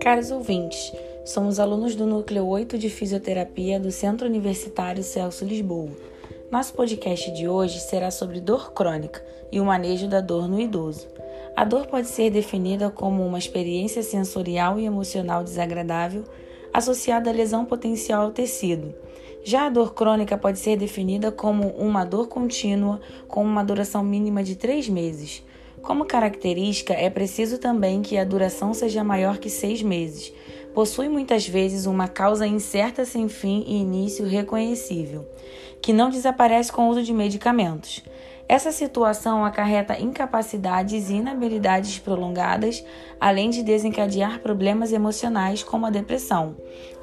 Caros ouvintes, somos alunos do Núcleo 8 de Fisioterapia do Centro Universitário Celso Lisboa. Nosso podcast de hoje será sobre dor crônica e o manejo da dor no idoso. A dor pode ser definida como uma experiência sensorial e emocional desagradável associada à lesão potencial ao tecido. Já a dor crônica pode ser definida como uma dor contínua com uma duração mínima de três meses. Como característica, é preciso também que a duração seja maior que seis meses. Possui muitas vezes uma causa incerta sem fim e início reconhecível, que não desaparece com o uso de medicamentos. Essa situação acarreta incapacidades e inabilidades prolongadas, além de desencadear problemas emocionais como a depressão.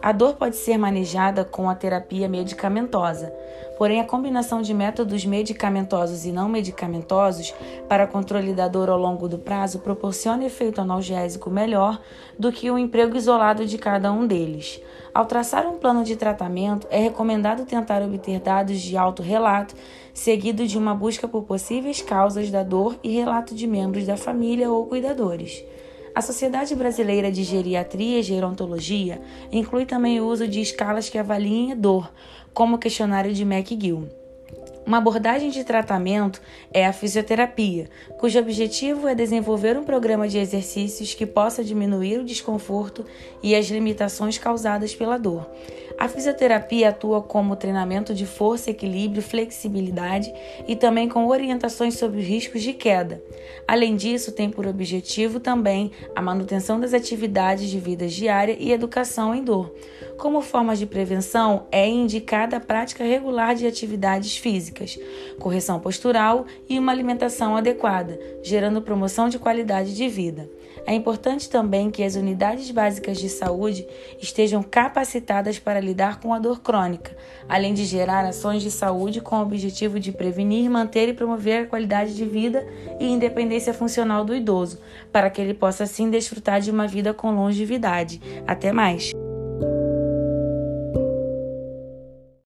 A dor pode ser manejada com a terapia medicamentosa, porém a combinação de métodos medicamentosos e não medicamentosos para controle da dor ao longo do prazo proporciona efeito analgésico melhor do que o emprego isolado de cada um deles. Ao traçar um plano de tratamento, é recomendado tentar obter dados de autorrelato, seguido de uma busca por possíveis causas da dor e relato de membros da família ou cuidadores. A Sociedade Brasileira de Geriatria e Gerontologia inclui também o uso de escalas que avaliem dor, como o questionário de McGill. Uma abordagem de tratamento é a fisioterapia, cujo objetivo é desenvolver um programa de exercícios que possa diminuir o desconforto e as limitações causadas pela dor. A fisioterapia atua como treinamento de força, equilíbrio, flexibilidade e também com orientações sobre os riscos de queda. Além disso, tem por objetivo também a manutenção das atividades de vida diária e educação em dor. Como forma de prevenção, é indicada a prática regular de atividades físicas, correção postural e uma alimentação adequada, gerando promoção de qualidade de vida. É importante também que as unidades básicas de saúde estejam capacitadas para lidar com a dor crônica, além de gerar ações de saúde com o objetivo de prevenir, manter e promover a qualidade de vida e independência funcional do idoso, para que ele possa assim desfrutar de uma vida com longevidade. Até mais!